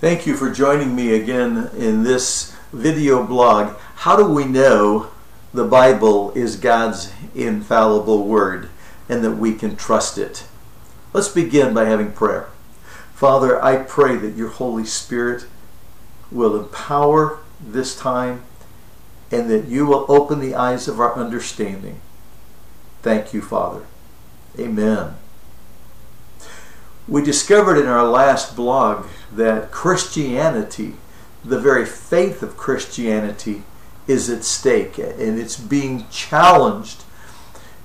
Thank you for joining me again in this video blog. How do we know the Bible is God's infallible word and that we can trust it? Let's begin by having prayer. Father, I pray that your Holy Spirit will empower this time and that you will open the eyes of our understanding. Thank you, Father. Amen. We discovered in our last blog that Christianity, the very faith of Christianity, is at stake and it's being challenged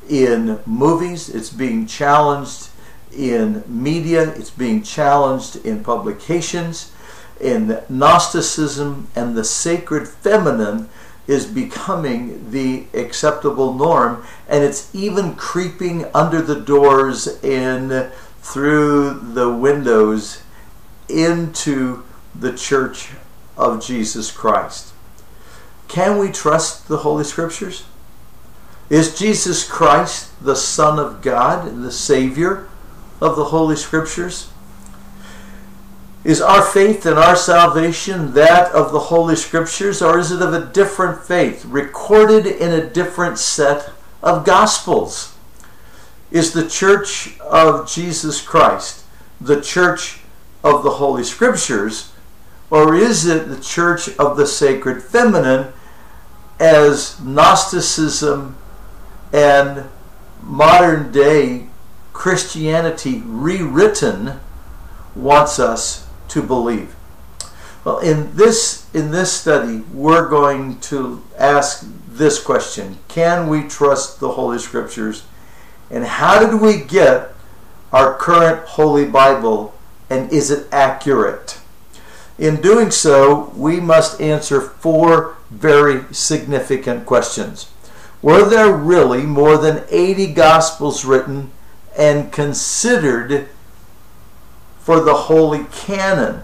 in movies, it's being challenged in media, it's being challenged in publications, in Gnosticism, and the sacred feminine is becoming the acceptable norm, and it's even creeping under the doors and through the windows into the church of Jesus Christ. Can we trust the Holy Scriptures? Is Jesus Christ the Son of God and the Savior of the Holy Scriptures? Is our faith and our salvation that of the Holy Scriptures, or is it of a different faith, recorded in a different set of Gospels? Is the Church of Jesus Christ the Church of the Holy Scriptures, or is it the Church of the Sacred Feminine as Gnosticism and modern day Christianity rewritten wants us to believe? Well, in this in this study, we're going to ask this question: Can we trust the Holy Scriptures? And how did we get our current Holy Bible? And is it accurate? In doing so, we must answer four very significant questions. Were there really more than 80 Gospels written and considered for the Holy Canon.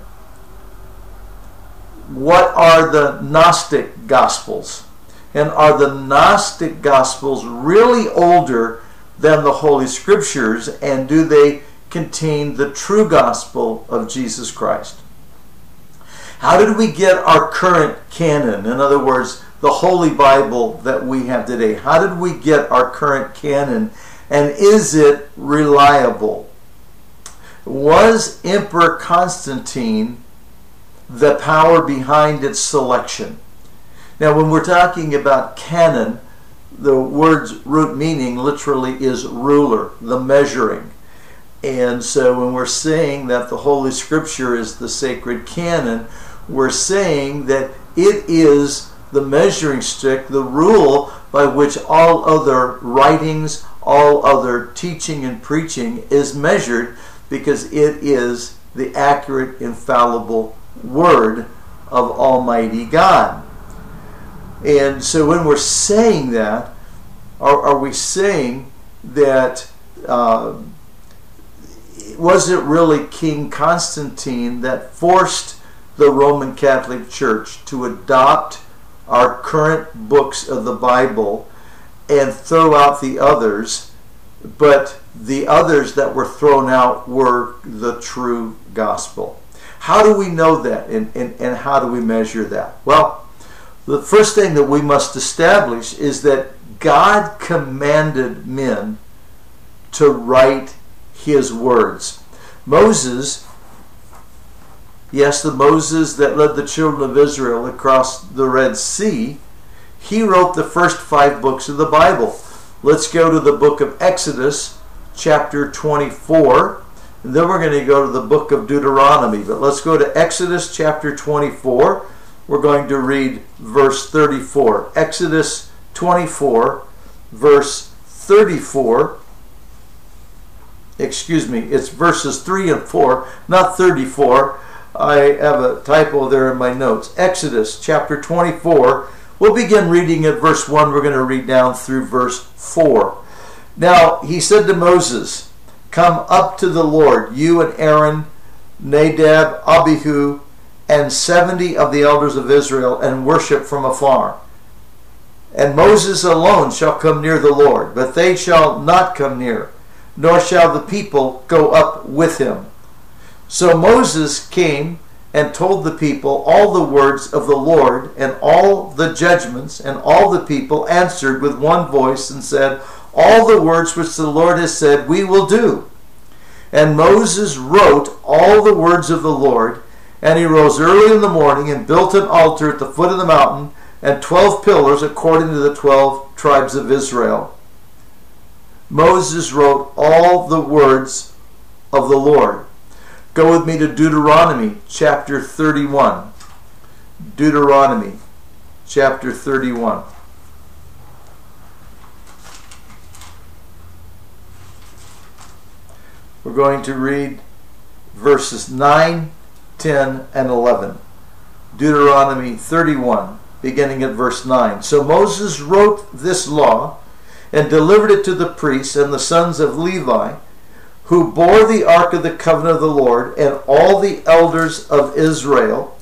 What are the Gnostic Gospels? And are the Gnostic Gospels really older than the Holy Scriptures? And do they contain the true gospel of Jesus Christ? How did we get our current canon? In other words, the Holy Bible that we have today. How did we get our current canon? And is it reliable? Was Emperor Constantine the power behind its selection? Now, when we're talking about canon, the word's root meaning literally is ruler, the measuring. And so when we're saying that the Holy Scripture is the sacred canon, we're saying that it is the measuring stick, the rule by which all other writings, all other teaching and preaching is measured because it is the accurate, infallible Word of Almighty God. And so when we're saying that, are, are we saying that uh, was it really King Constantine that forced the Roman Catholic Church to adopt our current books of the Bible and throw out the others but the others that were thrown out were the true gospel. How do we know that and, and, and how do we measure that? Well, the first thing that we must establish is that God commanded men to write his words. Moses, yes, the Moses that led the children of Israel across the Red Sea, he wrote the first five books of the Bible. Let's go to the book of Exodus, chapter 24. And then we're going to go to the book of Deuteronomy. But let's go to Exodus chapter 24. We're going to read verse 34. Exodus 24, verse 34. Excuse me, it's verses 3 and 4, not 34. I have a typo there in my notes. Exodus chapter 24 We'll begin reading at verse 1. We're going to read down through verse 4. Now he said to Moses, Come up to the Lord, you and Aaron, Nadab, Abihu, and seventy of the elders of Israel, and worship from afar. And Moses alone shall come near the Lord, but they shall not come near, nor shall the people go up with him. So Moses came and told the people all the words of the Lord and all the judgments, and all the people answered with one voice and said, All the words which the Lord has said, we will do. And Moses wrote all the words of the Lord, and he rose early in the morning and built an altar at the foot of the mountain, and twelve pillars according to the twelve tribes of Israel. Moses wrote all the words of the Lord. Go with me to Deuteronomy chapter 31. Deuteronomy chapter 31. We're going to read verses 9, 10, and 11. Deuteronomy 31, beginning at verse 9. So Moses wrote this law and delivered it to the priests and the sons of Levi who bore the ark of the covenant of the Lord, and all the elders of Israel.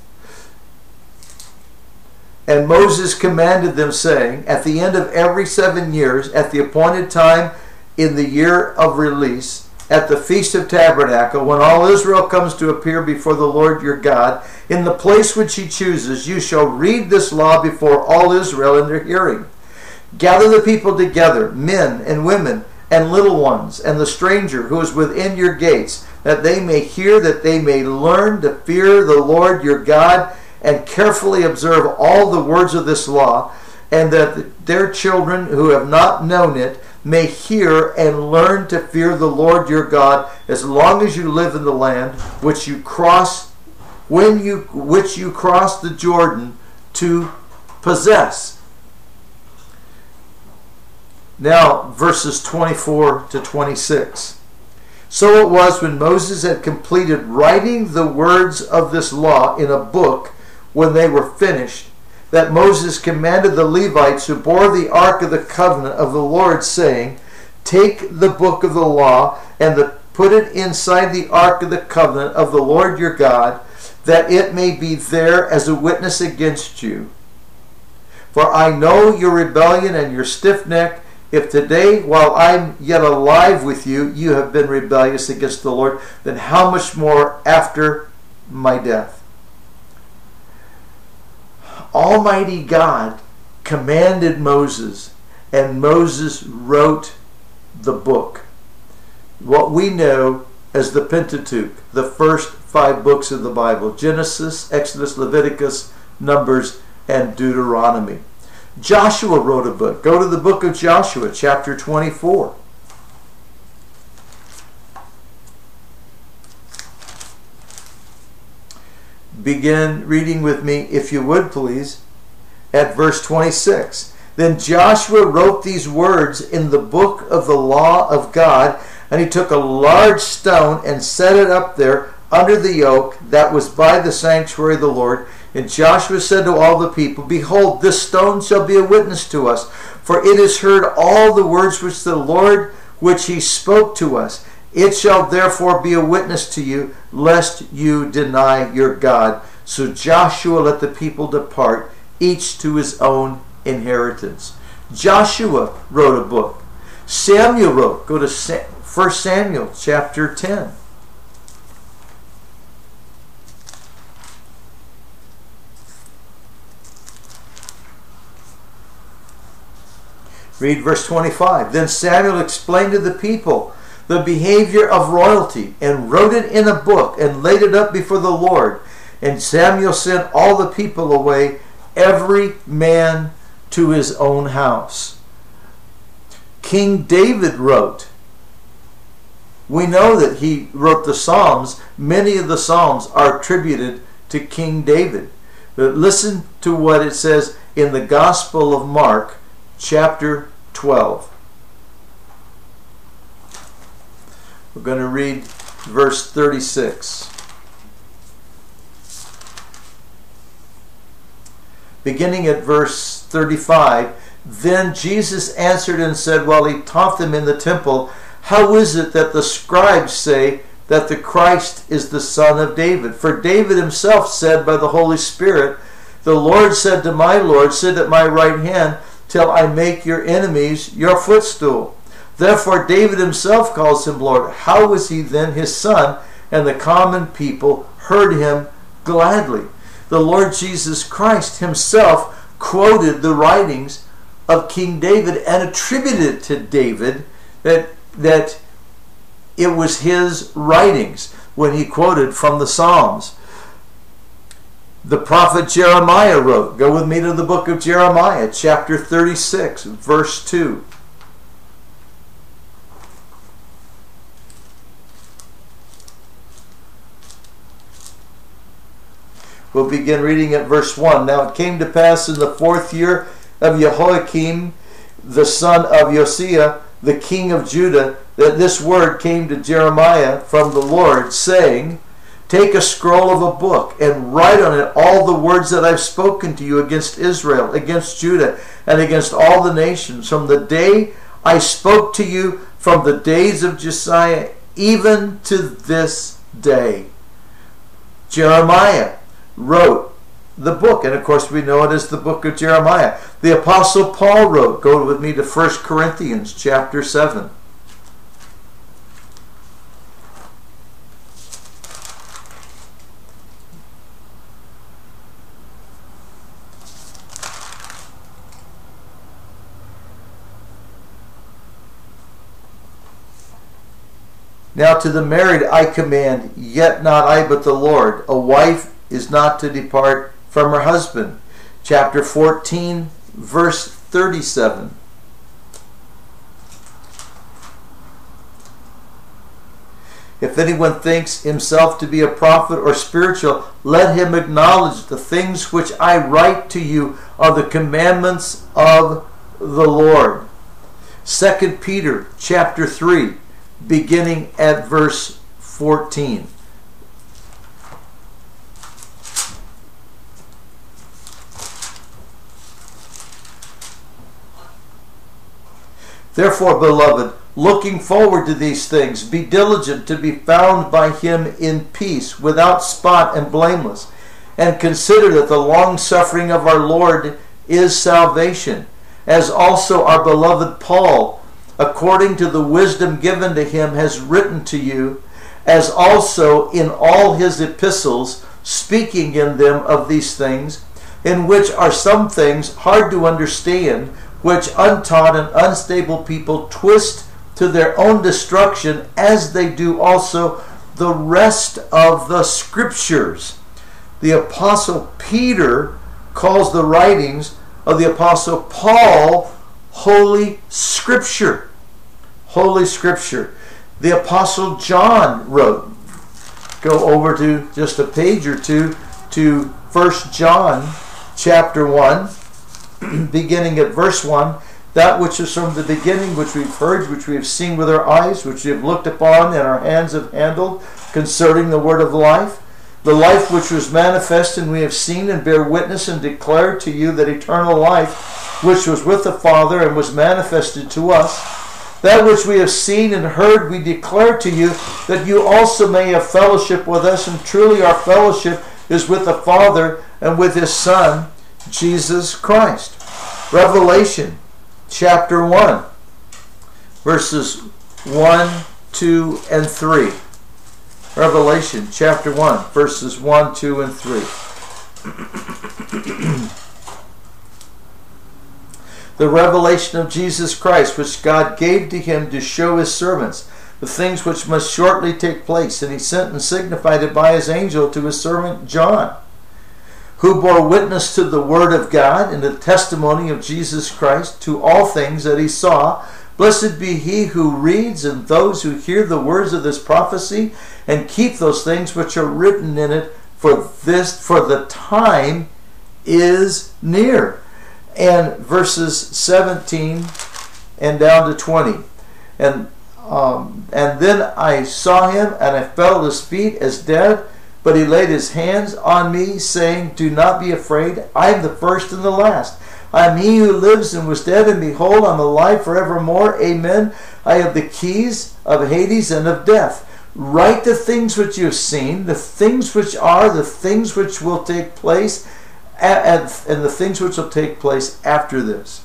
And Moses commanded them, saying, At the end of every seven years, at the appointed time in the year of release, at the Feast of Tabernacle, when all Israel comes to appear before the Lord your God, in the place which he chooses, you shall read this law before all Israel in their hearing. Gather the people together, men and women, and little ones, and the stranger who is within your gates, that they may hear, that they may learn to fear the Lord your God, and carefully observe all the words of this law, and that their children who have not known it may hear and learn to fear the Lord your God as long as you live in the land which you cross when you which you cross the Jordan to possess now, verses 24 to 26. So it was when Moses had completed writing the words of this law in a book when they were finished, that Moses commanded the Levites who bore the ark of the covenant of the Lord, saying, Take the book of the law and the, put it inside the ark of the covenant of the Lord your God, that it may be there as a witness against you. For I know your rebellion and your stiff neck if today, while I'm yet alive with you, you have been rebellious against the Lord, then how much more after my death? Almighty God commanded Moses, and Moses wrote the book. What we know as the Pentateuch, the first five books of the Bible Genesis, Exodus, Leviticus, Numbers, and Deuteronomy. Joshua wrote a book. Go to the book of Joshua, chapter 24. Begin reading with me, if you would please, at verse 26. Then Joshua wrote these words in the book of the law of God, and he took a large stone and set it up there under the oak that was by the sanctuary of the Lord and Joshua said to all the people, Behold, this stone shall be a witness to us, for it has heard all the words which the Lord which he spoke to us. It shall therefore be a witness to you, lest you deny your God. So Joshua let the people depart, each to his own inheritance. Joshua wrote a book. Samuel wrote. Go to 1 Samuel chapter 10. Read verse 25. Then Samuel explained to the people the behavior of royalty and wrote it in a book and laid it up before the Lord. And Samuel sent all the people away, every man to his own house. King David wrote. We know that he wrote the Psalms. Many of the Psalms are attributed to King David. But listen to what it says in the Gospel of Mark, chapter 12. We're going to read verse 36. Beginning at verse 35, then Jesus answered and said while he taught them in the temple, How is it that the scribes say that the Christ is the son of David? For David himself said by the Holy Spirit, The Lord said to my Lord, Sit at my right hand till I make your enemies your footstool. Therefore, David himself calls him Lord. How was he then his son? And the common people heard him gladly. The Lord Jesus Christ himself quoted the writings of King David and attributed to David that that it was his writings when he quoted from the Psalms. The prophet Jeremiah wrote, go with me to the book of Jeremiah, chapter 36, verse 2. We'll begin reading at verse 1. Now it came to pass in the fourth year of Jehoiakim, the son of Josiah, the king of Judah, that this word came to Jeremiah from the Lord, saying, Take a scroll of a book and write on it all the words that I've spoken to you against Israel, against Judah, and against all the nations, from the day I spoke to you, from the days of Josiah, even to this day. Jeremiah wrote the book, and of course we know it as the book of Jeremiah. The Apostle Paul wrote, go with me to 1 Corinthians chapter 7. Now to the married I command, yet not I but the Lord. A wife is not to depart from her husband. Chapter 14, verse 37. If anyone thinks himself to be a prophet or spiritual, let him acknowledge the things which I write to you are the commandments of the Lord. 2 Peter chapter 3, beginning at verse 14. Therefore, beloved, looking forward to these things, be diligent to be found by him in peace, without spot and blameless. And consider that the long suffering of our Lord is salvation, as also our beloved Paul, according to the wisdom given to him, has written to you, as also in all his epistles, speaking in them of these things, in which are some things hard to understand which untaught and unstable people twist to their own destruction, as they do also the rest of the scriptures. The Apostle Peter calls the writings of the Apostle Paul Holy Scripture. Holy Scripture. The Apostle John wrote. Go over to just a page or two to First John chapter 1 beginning at verse 1 that which is from the beginning, which we've heard, which we have seen with our eyes, which we have looked upon, and our hands have handled, concerning the word of life, the life which was manifest, and we have seen and bear witness and declare to you that eternal life, which was with the Father and was manifested to us, that which we have seen and heard, we declare to you, that you also may have fellowship with us, and truly our fellowship is with the Father and with His Son Jesus Christ. Revelation chapter 1, verses 1, 2, and 3. Revelation chapter 1, verses 1, 2, and 3. the revelation of Jesus Christ, which God gave to him to show his servants the things which must shortly take place, and he sent and signified it by his angel to his servant John who bore witness to the word of God and the testimony of Jesus Christ to all things that he saw. Blessed be he who reads and those who hear the words of this prophecy and keep those things which are written in it, for this for the time is near. And verses 17 and down to 20. And um, and then I saw him and I fell at his feet as dead. But he laid his hands on me, saying, Do not be afraid. I am the first and the last. I am he who lives and was dead, and behold, I am alive forevermore. Amen. I have the keys of Hades and of death. Write the things which you have seen, the things which are, the things which will take place, and, and the things which will take place after this.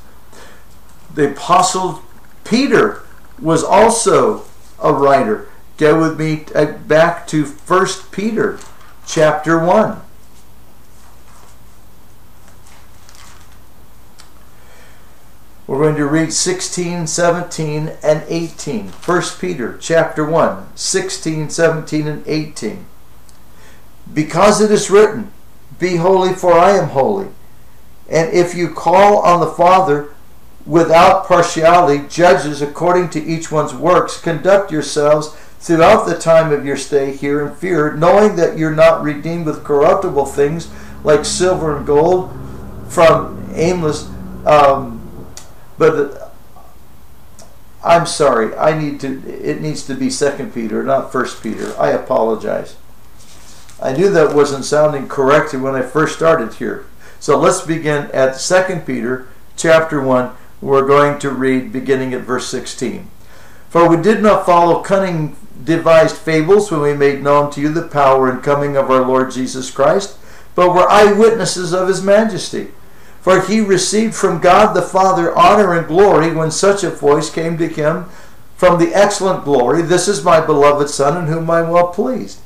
The Apostle Peter was also a writer. Go with me uh, back to 1 Peter chapter 1. We're going to read 16, 17, and 18. 1 Peter chapter 1, 16, 17, and 18. Because it is written, Be holy, for I am holy. And if you call on the Father without partiality, judges according to each one's works, conduct yourselves throughout the time of your stay here in fear, knowing that you're not redeemed with corruptible things like silver and gold from aimless. Um, but I'm sorry. I need to. It needs to be Second Peter, not First Peter. I apologize. I knew that wasn't sounding correct when I first started here. So let's begin at Second Peter chapter 1. We're going to read beginning at verse 16. For we did not follow cunning devised fables when we made known to you the power and coming of our Lord Jesus Christ, but were eyewitnesses of his majesty. For he received from God the Father honor and glory when such a voice came to him from the excellent glory This is my beloved Son, in whom I am well pleased.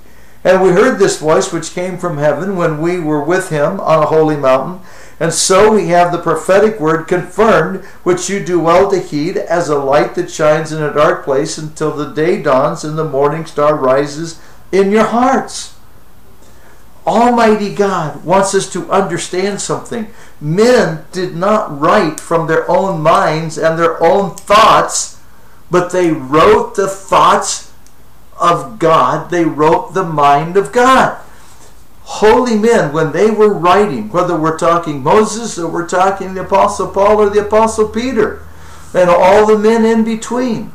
And we heard this voice which came from heaven when we were with him on a holy mountain. And so we have the prophetic word confirmed, which you do well to heed, as a light that shines in a dark place until the day dawns and the morning star rises in your hearts. Almighty God wants us to understand something. Men did not write from their own minds and their own thoughts, but they wrote the thoughts of God. They wrote the mind of God holy men, when they were writing, whether we're talking Moses or we're talking the Apostle Paul or the Apostle Peter, and all the men in between,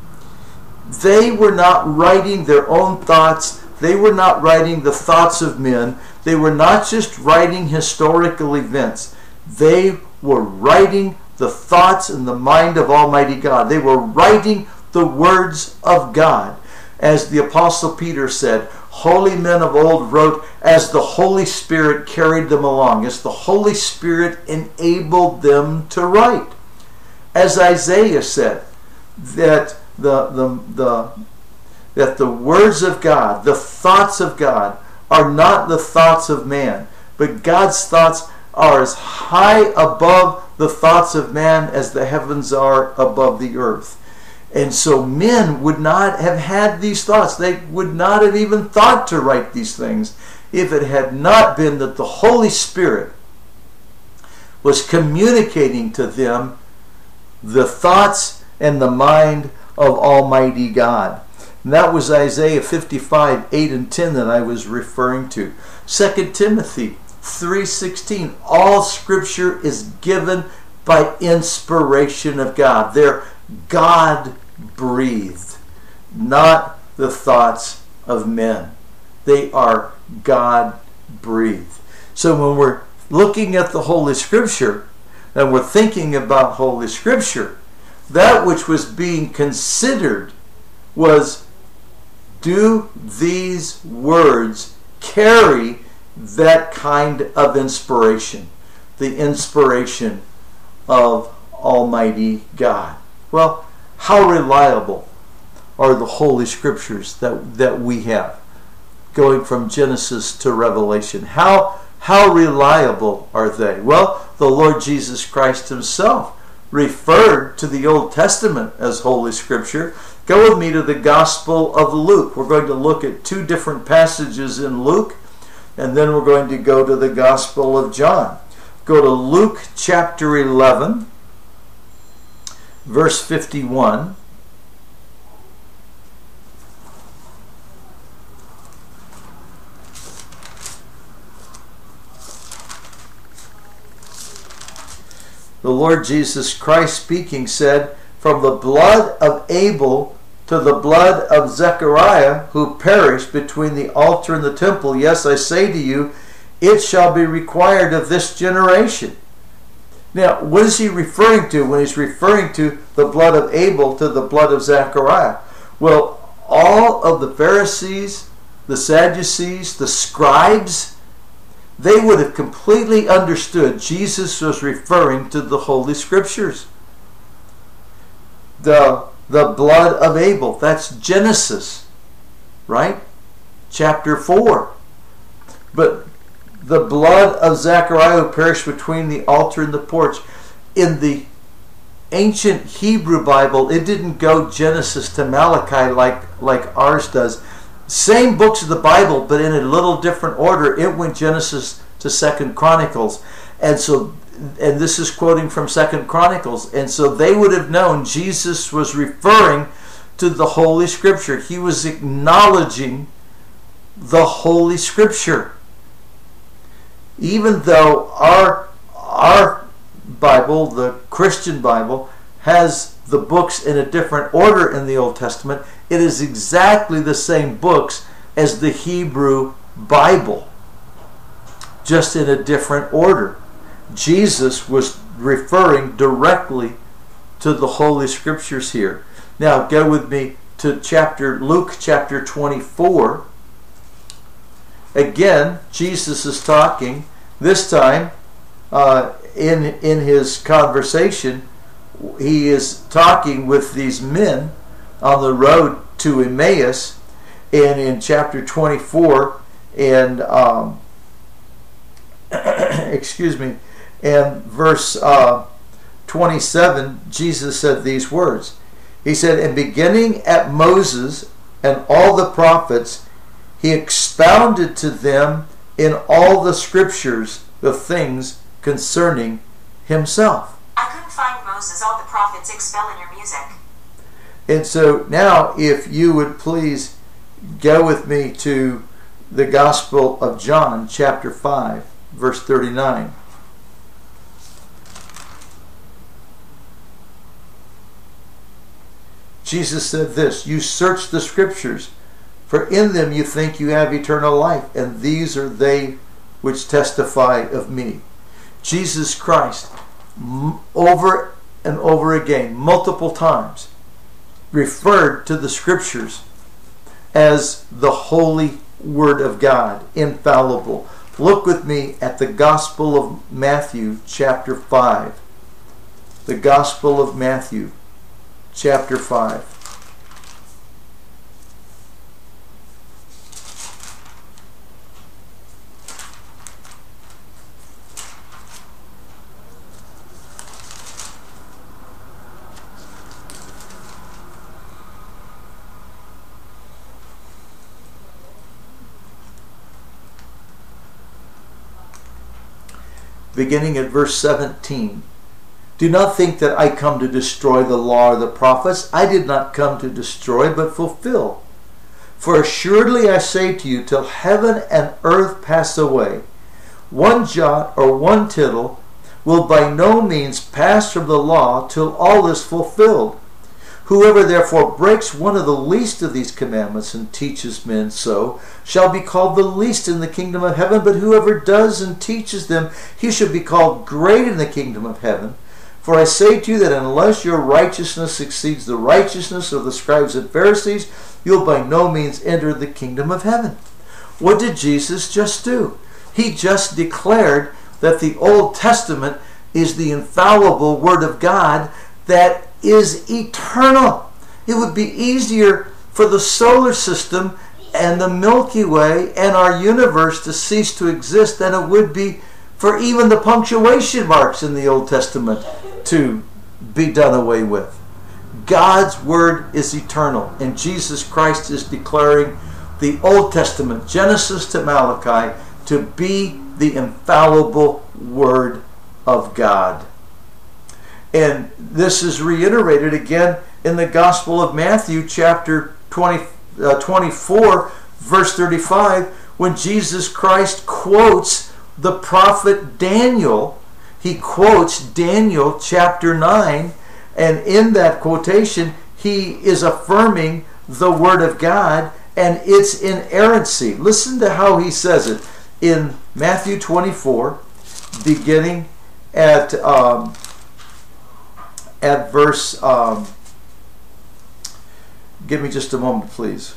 they were not writing their own thoughts. They were not writing the thoughts of men. They were not just writing historical events. They were writing the thoughts and the mind of Almighty God. They were writing the words of God. As the Apostle Peter said, holy men of old wrote as the Holy Spirit carried them along, as the Holy Spirit enabled them to write. As Isaiah said, that the, the, the, that the words of God, the thoughts of God, are not the thoughts of man, but God's thoughts are as high above the thoughts of man as the heavens are above the earth. And so men would not have had these thoughts. They would not have even thought to write these things if it had not been that the Holy Spirit was communicating to them the thoughts and the mind of Almighty God. And that was Isaiah 55, 8 and 10 that I was referring to. 2 Timothy 3.16, all scripture is given by inspiration of God. They're God breathed, not the thoughts of men. They are God breathed. So when we're looking at the Holy Scripture and we're thinking about Holy Scripture, that which was being considered was do these words carry that kind of inspiration? The inspiration of Almighty God. Well, how reliable are the Holy Scriptures that, that we have, going from Genesis to Revelation? How, how reliable are they? Well, the Lord Jesus Christ Himself referred to the Old Testament as Holy Scripture. Go with me to the Gospel of Luke. We're going to look at two different passages in Luke, and then we're going to go to the Gospel of John. Go to Luke chapter 11 verse 51. The Lord Jesus Christ speaking said, From the blood of Abel to the blood of Zechariah, who perished between the altar and the temple, yes, I say to you, it shall be required of this generation. Now, what is he referring to when he's referring to the blood of Abel to the blood of Zechariah? Well, all of the Pharisees, the Sadducees, the scribes, they would have completely understood Jesus was referring to the Holy Scriptures. The, the blood of Abel, that's Genesis, right? Chapter 4. But the blood of Zechariah perished between the altar and the porch. In the ancient Hebrew Bible, it didn't go Genesis to Malachi like like ours does. Same books of the Bible, but in a little different order. It went Genesis to Second Chronicles, and so and this is quoting from Second Chronicles, and so they would have known Jesus was referring to the Holy Scripture. He was acknowledging the Holy Scripture. Even though our our Bible, the Christian Bible, has the books in a different order in the Old Testament, it is exactly the same books as the Hebrew Bible, just in a different order. Jesus was referring directly to the Holy Scriptures here. Now, go with me to chapter Luke chapter 24. Again, Jesus is talking, this time uh, in, in his conversation, he is talking with these men on the road to Emmaus, and in chapter 24, and um, excuse me, and verse uh, 27, Jesus said these words. He said, And beginning at Moses and all the prophets, he expounded to them in all the scriptures the things concerning himself. I couldn't find Moses, all the prophets expel in your music. And so now, if you would please go with me to the Gospel of John, chapter 5, verse 39. Jesus said this You search the scriptures, for in them you think you have eternal life, and these are they which testify of me. Jesus Christ, over and over again, multiple times, referred to the scriptures as the holy word of God, infallible. Look with me at the Gospel of Matthew, chapter 5. The Gospel of Matthew, chapter 5. Beginning at verse 17. Do not think that I come to destroy the law or the prophets. I did not come to destroy, but fulfill. For assuredly I say to you, till heaven and earth pass away, one jot or one tittle will by no means pass from the law till all is fulfilled. Whoever therefore breaks one of the least of these commandments and teaches men so shall be called the least in the kingdom of heaven, but whoever does and teaches them, he shall be called great in the kingdom of heaven. For I say to you that unless your righteousness exceeds the righteousness of the scribes and Pharisees, you'll by no means enter the kingdom of heaven. What did Jesus just do? He just declared that the Old Testament is the infallible Word of God that is eternal. It would be easier for the solar system and the Milky Way and our universe to cease to exist than it would be for even the punctuation marks in the Old Testament to be done away with. God's Word is eternal, and Jesus Christ is declaring the Old Testament, Genesis to Malachi, to be the infallible Word of God. And this is reiterated again in the Gospel of Matthew, chapter 20, uh, 24, verse 35, when Jesus Christ quotes the prophet Daniel. He quotes Daniel chapter 9, and in that quotation, he is affirming the Word of God and its inerrancy. Listen to how he says it in Matthew 24, beginning at. Um, at verse, um, give me just a moment, please.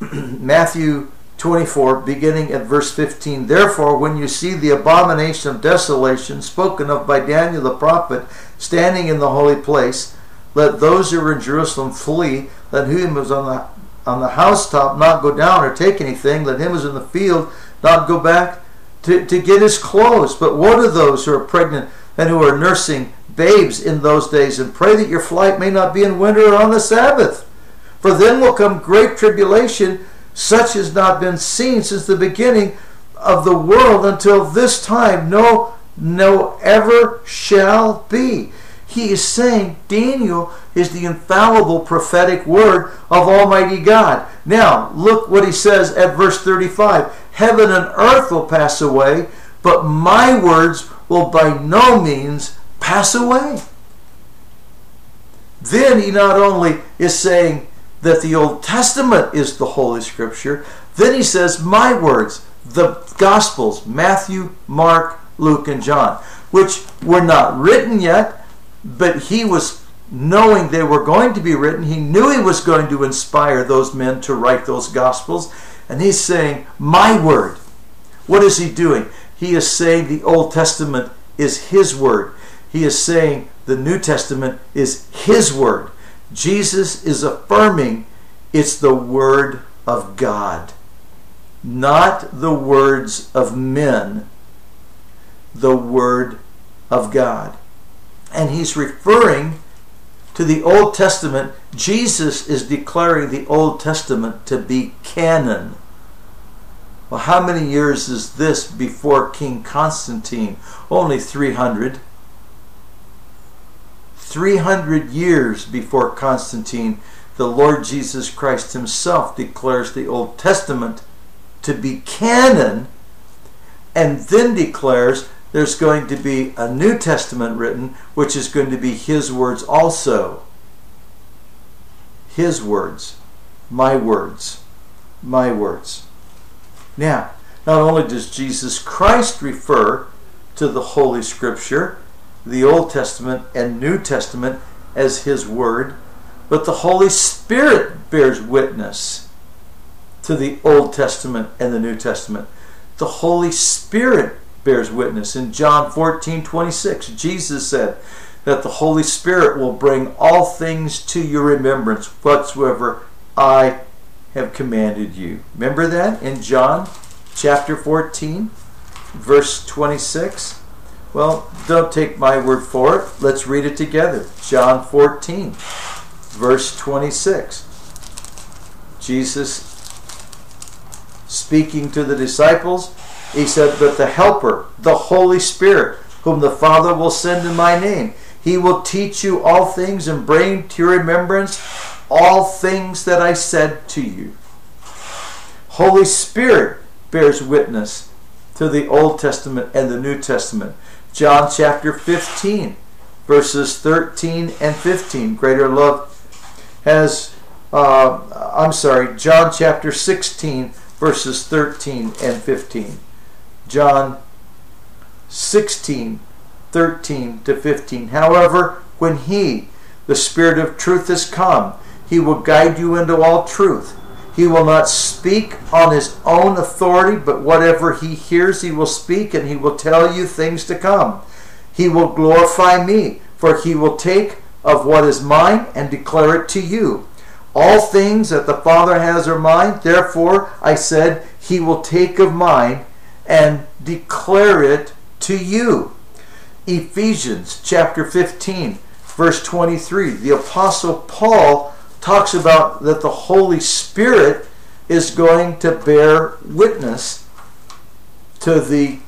Matthew 24, beginning at verse 15. Therefore, when you see the abomination of desolation spoken of by Daniel the prophet standing in the holy place, let those who are in Jerusalem flee, let him who is on the on the housetop not go down or take anything. Let him who's in the field not go back to, to get his clothes. But woe to those who are pregnant and who are nursing babes in those days, and pray that your flight may not be in winter or on the Sabbath. For then will come great tribulation, such as has not been seen since the beginning of the world until this time. No, no, ever shall be. He is saying Daniel is the infallible prophetic word of Almighty God. Now, look what he says at verse 35 Heaven and earth will pass away, but my words will by no means pass away. Then he not only is saying that the Old Testament is the Holy Scripture, then he says, My words, the Gospels, Matthew, Mark, Luke, and John, which were not written yet, but he was knowing they were going to be written. He knew he was going to inspire those men to write those Gospels. And he's saying, My word. What is he doing? He is saying the Old Testament is his word. He is saying the New Testament is his word. Jesus is affirming it's the word of God, not the words of men, the word of God. And he's referring to the Old Testament. Jesus is declaring the Old Testament to be canon. Well, how many years is this before King Constantine? Only 300. 300 years before Constantine, the Lord Jesus Christ himself declares the Old Testament to be canon and then declares there's going to be a New Testament written, which is going to be his words also. His words, my words, my words. Now, not only does Jesus Christ refer to the Holy Scripture, the Old Testament and New Testament as His Word, but the Holy Spirit bears witness to the Old Testament and the New Testament. The Holy Spirit bears witness. In John 14 26, Jesus said that the Holy Spirit will bring all things to your remembrance whatsoever I have commanded you. Remember that in John chapter 14, verse 26? Well, don't take my word for it. Let's read it together. John 14, verse 26. Jesus speaking to the disciples, he said, But the Helper, the Holy Spirit, whom the Father will send in my name, he will teach you all things and bring to your remembrance all things that I said to you. Holy Spirit bears witness to the Old Testament and the New Testament. John chapter 15, verses 13 and 15. Greater love has, uh, I'm sorry, John chapter 16, verses 13 and 15. John 16, 13 to 15. However, when He, the Spirit of truth, is come, He will guide you into all truth. He will not speak on his own authority, but whatever he hears, he will speak, and he will tell you things to come. He will glorify me, for he will take of what is mine and declare it to you. All things that the Father has are mine, therefore I said, He will take of mine and declare it to you. Ephesians chapter 15, verse 23. The Apostle Paul talks about that the Holy Spirit is going to bear witness to the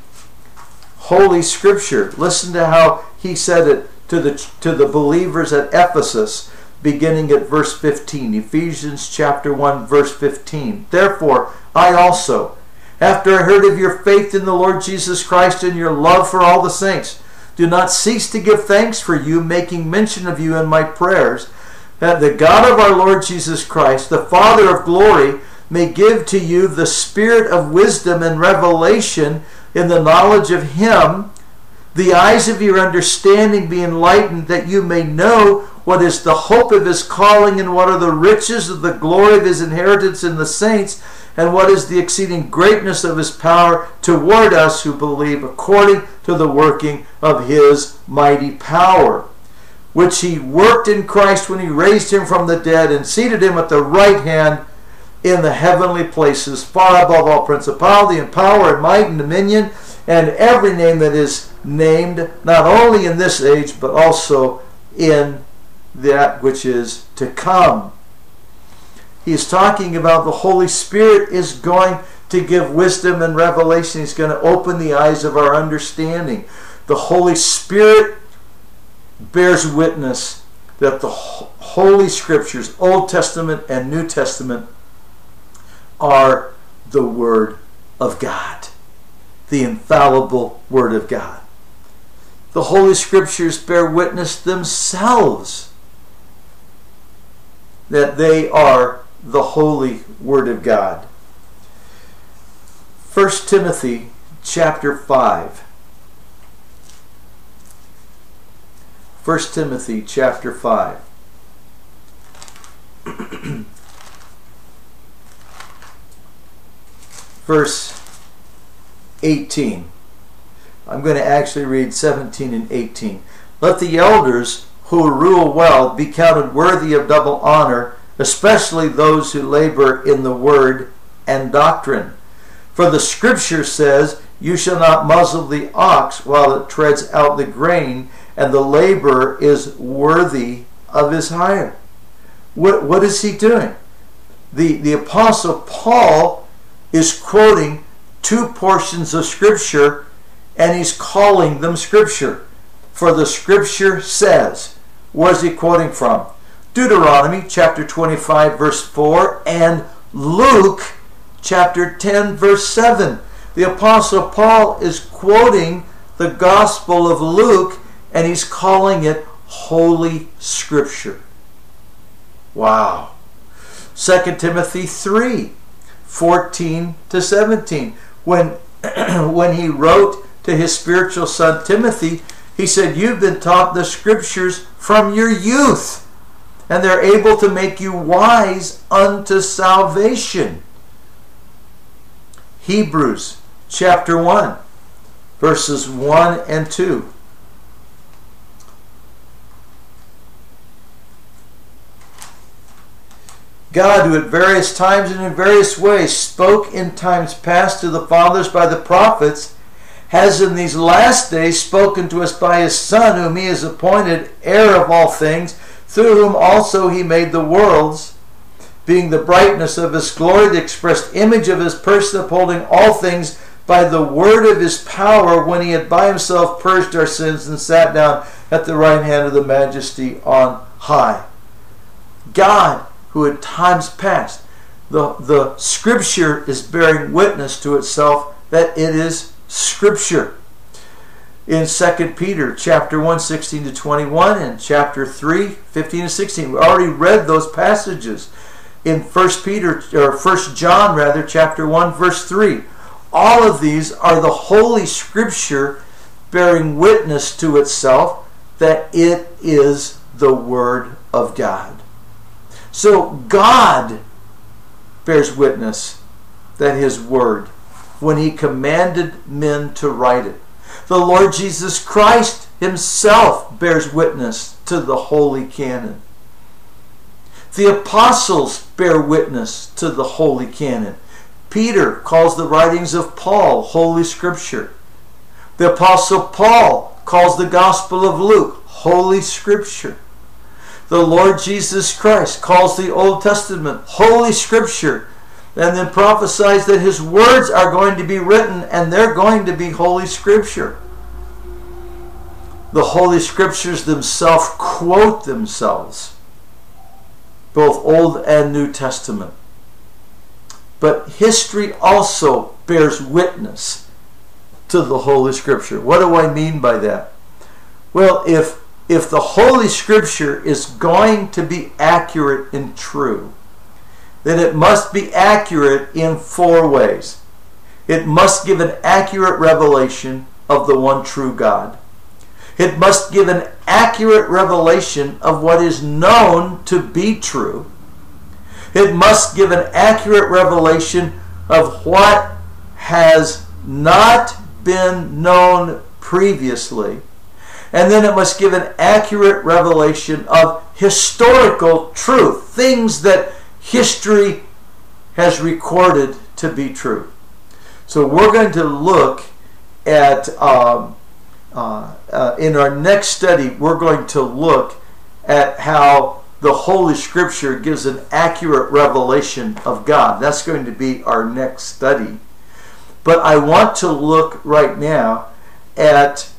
Holy Scripture. Listen to how he said it to the to the believers at Ephesus beginning at verse 15 Ephesians chapter 1 verse 15 Therefore I also after I heard of your faith in the Lord Jesus Christ and your love for all the saints. Do not cease to give thanks for you making mention of you in my prayers that the God of our Lord Jesus Christ, the Father of glory, may give to you the spirit of wisdom and revelation in the knowledge of Him, the eyes of your understanding be enlightened, that you may know what is the hope of His calling, and what are the riches of the glory of His inheritance in the saints, and what is the exceeding greatness of His power toward us who believe, according to the working of His mighty power which he worked in Christ when he raised him from the dead and seated him at the right hand in the heavenly places, far above all principality and power and might and dominion, and every name that is named, not only in this age, but also in that which is to come. He's talking about the Holy Spirit is going to give wisdom and revelation. He's going to open the eyes of our understanding. The Holy Spirit bears witness that the Holy Scriptures, Old Testament and New Testament, are the Word of God, the infallible Word of God. The Holy Scriptures bear witness themselves that they are the holy Word of God. 1 Timothy chapter 5. 1 Timothy chapter 5. Verse 18. I'm going to actually read 17 and 18. Let the elders who rule well be counted worthy of double honor, especially those who labor in the word and doctrine. For the scripture says, You shall not muzzle the ox while it treads out the grain, and the laborer is worthy of his hire. What, what is he doing? The, the Apostle Paul is quoting two portions of Scripture and he's calling them Scripture. For the Scripture says, where is he quoting from? Deuteronomy chapter 25, verse 4, and Luke chapter 10, verse 7. The Apostle Paul is quoting the Gospel of Luke and he's calling it Holy Scripture. Wow. 2 Timothy 3 14 to 17. When, when he wrote to his spiritual son Timothy, he said, You've been taught the scriptures from your youth, and they're able to make you wise unto salvation. Hebrews chapter 1, verses 1 and 2. God, who at various times and in various ways spoke in times past to the fathers by the prophets, has in these last days spoken to us by his Son, whom he has appointed heir of all things, through whom also he made the worlds, being the brightness of his glory, the expressed image of his person, upholding all things by the word of his power, when he had by himself purged our sins and sat down at the right hand of the majesty on high. God who at times past, the, the scripture is bearing witness to itself that it is scripture. In 2 Peter chapter 1, 16 to 21, and chapter 3, 15 to 16. We already read those passages in 1 Peter or 1 John rather, chapter 1, verse 3. All of these are the Holy Scripture bearing witness to itself that it is the Word of God. So God bears witness that his word when he commanded men to write it. The Lord Jesus Christ himself bears witness to the holy canon. The apostles bear witness to the holy canon. Peter calls the writings of Paul holy scripture. The apostle Paul calls the gospel of Luke holy scripture the Lord Jesus Christ calls the Old Testament Holy Scripture and then prophesies that his words are going to be written and they're going to be Holy Scripture. The Holy Scriptures themselves quote themselves, both Old and New Testament. But history also bears witness to the Holy Scripture. What do I mean by that? Well, if if the Holy Scripture is going to be accurate and true, then it must be accurate in four ways. It must give an accurate revelation of the one true God. It must give an accurate revelation of what is known to be true. It must give an accurate revelation of what has not been known previously and then it must give an accurate revelation of historical truth, things that history has recorded to be true. So we're going to look at, um, uh, uh, in our next study, we're going to look at how the Holy Scripture gives an accurate revelation of God. That's going to be our next study. But I want to look right now at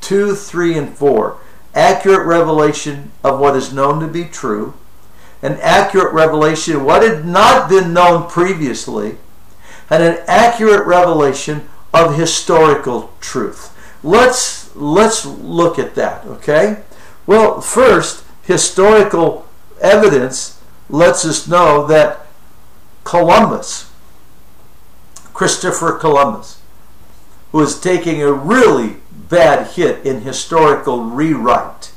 2, 3, and 4. Accurate revelation of what is known to be true, an accurate revelation of what had not been known previously, and an accurate revelation of historical truth. Let's let's look at that, okay? Well, first, historical evidence lets us know that Columbus, Christopher Columbus, was taking a really bad hit in historical rewrite.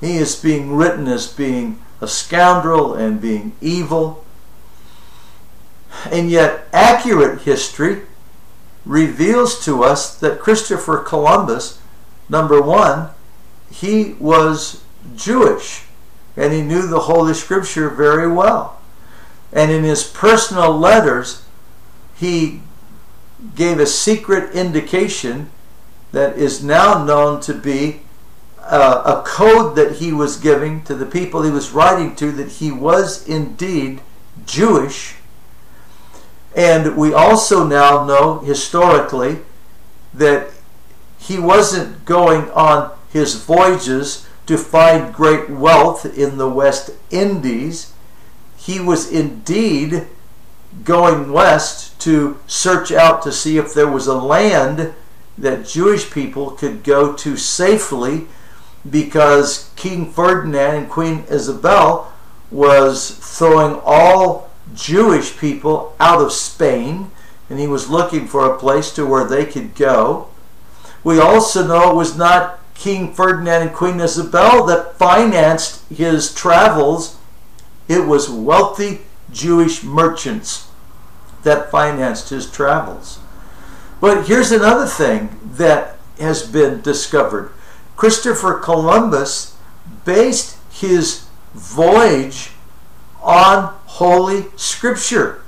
He is being written as being a scoundrel and being evil. And yet, accurate history reveals to us that Christopher Columbus, number one, he was Jewish and he knew the Holy Scripture very well. And in his personal letters, he gave a secret indication that is now known to be uh, a code that he was giving to the people he was writing to that he was indeed Jewish. And we also now know historically that he wasn't going on his voyages to find great wealth in the West Indies. He was indeed going west to search out to see if there was a land that Jewish people could go to safely because King Ferdinand and Queen Isabel was throwing all Jewish people out of Spain and he was looking for a place to where they could go. We also know it was not King Ferdinand and Queen Isabel that financed his travels. It was wealthy Jewish merchants that financed his travels. But here's another thing that has been discovered Christopher Columbus based his voyage on Holy Scripture.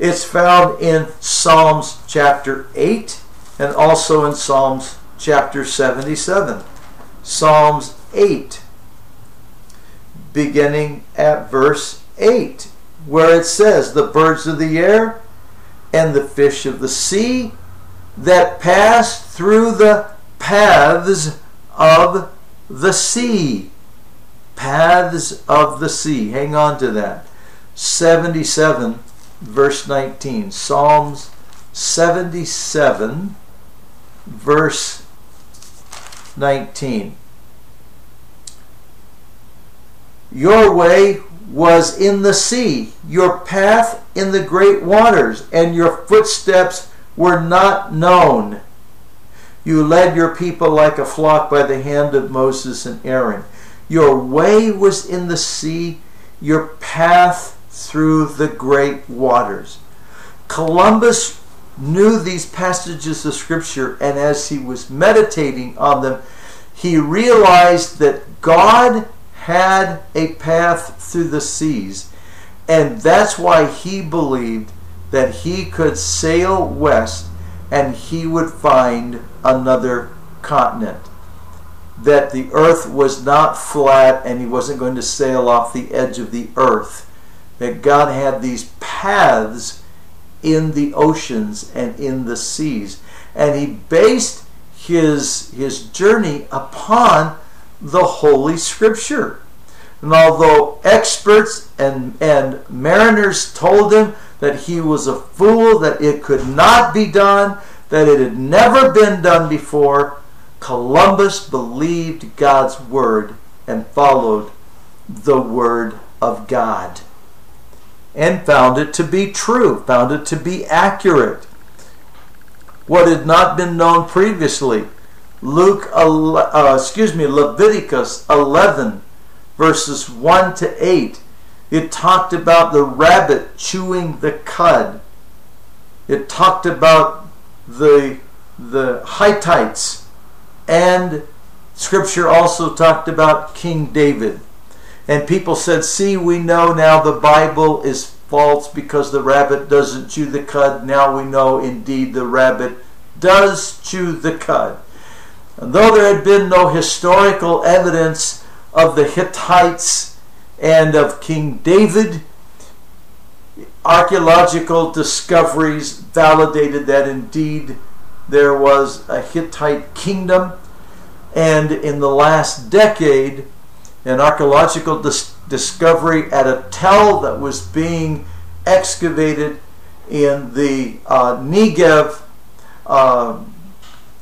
It's found in Psalms chapter 8 and also in Psalms chapter 77. Psalms 8, beginning at verse 8, where it says, The birds of the air and the fish of the sea that pass through the paths of the sea. Paths of the sea. Hang on to that. 77, verse 19. Psalms 77, verse 19. Your way was in the sea, your path in the great waters, and your footsteps were not known. You led your people like a flock by the hand of Moses and Aaron. Your way was in the sea, your path through the great waters. Columbus knew these passages of Scripture, and as he was meditating on them, he realized that God had a path through the seas, and that's why he believed that he could sail west and he would find another continent. That the earth was not flat and he wasn't going to sail off the edge of the earth. That God had these paths in the oceans and in the seas. And he based his, his journey upon the Holy Scripture. And although experts and, and mariners told him that he was a fool, that it could not be done, that it had never been done before. Columbus believed God's word and followed the word of God and found it to be true, found it to be accurate. What had not been known previously. Luke, uh, excuse me, Leviticus 11, verses 1 to 8 it talked about the rabbit chewing the cud. It talked about the, the Hittites. And Scripture also talked about King David. And people said, see, we know now the Bible is false because the rabbit doesn't chew the cud. Now we know indeed the rabbit does chew the cud. And though there had been no historical evidence of the Hittites and of King David, archaeological discoveries validated that indeed there was a Hittite kingdom. And in the last decade, an archaeological dis- discovery at a tell that was being excavated in the uh, Negev. Uh,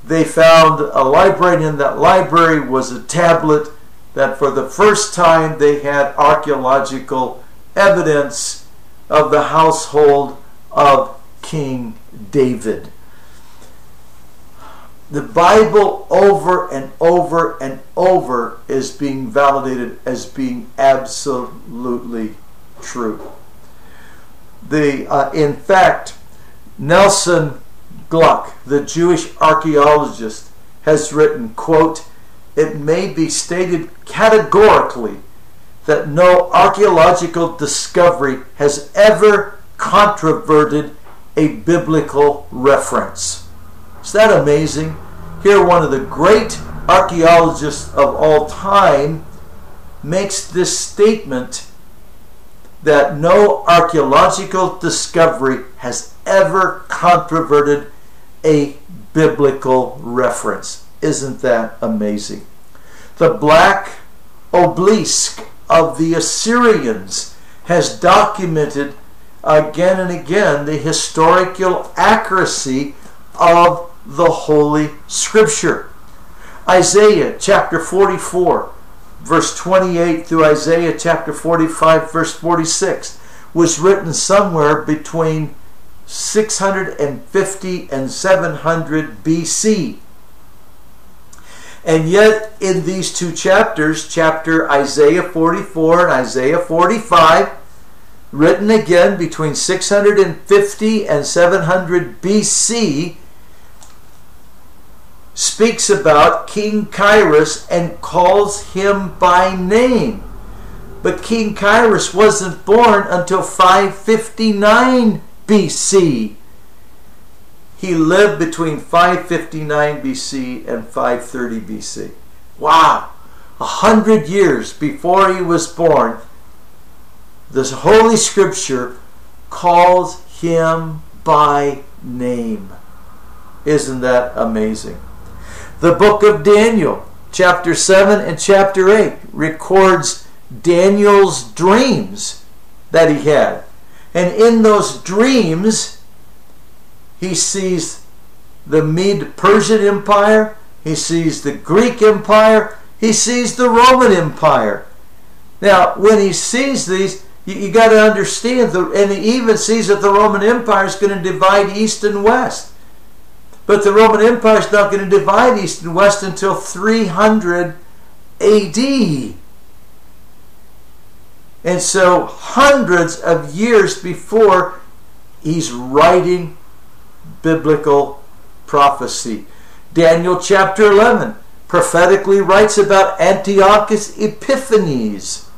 they found a library, and in that library was a tablet that for the first time they had archaeological evidence of the household of King David the Bible over and over and over is being validated as being absolutely true. The, uh, in fact, Nelson Glueck, the Jewish archaeologist, has written, quote, it may be stated categorically that no archaeological discovery has ever controverted a biblical reference. Is that amazing? Here, one of the great archaeologists of all time makes this statement that no archaeological discovery has ever controverted a biblical reference. Isn't that amazing? The black obelisk of the Assyrians has documented again and again the historical accuracy of the Holy Scripture. Isaiah chapter 44, verse 28 through Isaiah chapter 45, verse 46 was written somewhere between 650 and 700 BC. And yet, in these two chapters, chapter Isaiah 44 and Isaiah 45, written again between 650 and 700 BC, speaks about King Cyrus and calls him by name. But King Cyrus wasn't born until 559 BC. He lived between 559 BC and 530 BC. Wow! A hundred years before he was born, this Holy Scripture calls him by name. Isn't that amazing? The book of Daniel, chapter 7 and chapter 8, records Daniel's dreams that he had. And in those dreams, he sees the Mede Persian Empire, he sees the Greek Empire, he sees the Roman Empire. Now, when he sees these, you, you got to understand, the, and he even sees that the Roman Empire is going to divide east and west. But the Roman Empire is not going to divide East and West until 300 AD. And so, hundreds of years before, he's writing biblical prophecy. Daniel chapter 11 prophetically writes about Antiochus Epiphanes.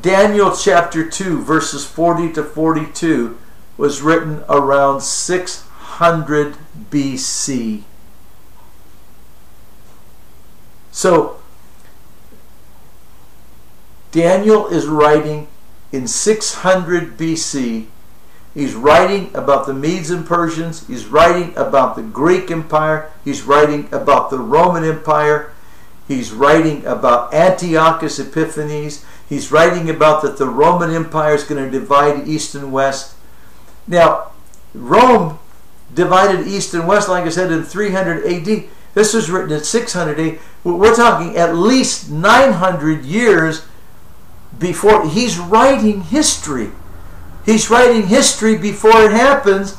Daniel chapter 2, verses 40 to 42, was written around 600 BC. So, Daniel is writing in 600 BC. He's writing about the Medes and Persians. He's writing about the Greek Empire. He's writing about the Roman Empire. He's writing about Antiochus Epiphanes. He's writing about that the Roman Empire is going to divide east and west. Now, Rome divided east and west, like I said, in 300 AD. This was written in 600 AD. We're talking at least 900 years before. He's writing history. He's writing history before it happens,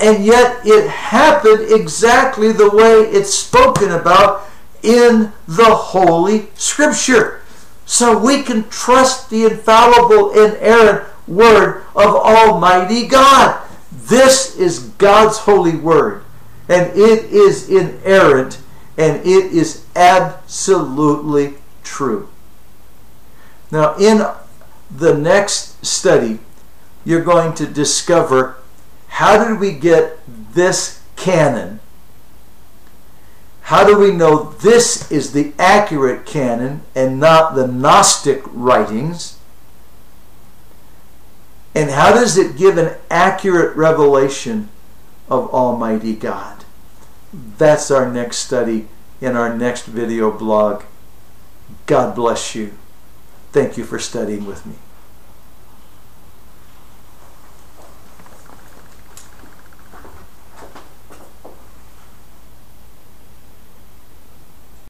and yet it happened exactly the way it's spoken about in the Holy Scripture. So we can trust the infallible, inerrant Word of Almighty God. This is God's holy word, and it is inerrant, and it is absolutely true. Now, in the next study, you're going to discover how did we get this canon? How do we know this is the accurate canon and not the Gnostic writings? And how does it give an accurate revelation of Almighty God? That's our next study in our next video blog. God bless you. Thank you for studying with me.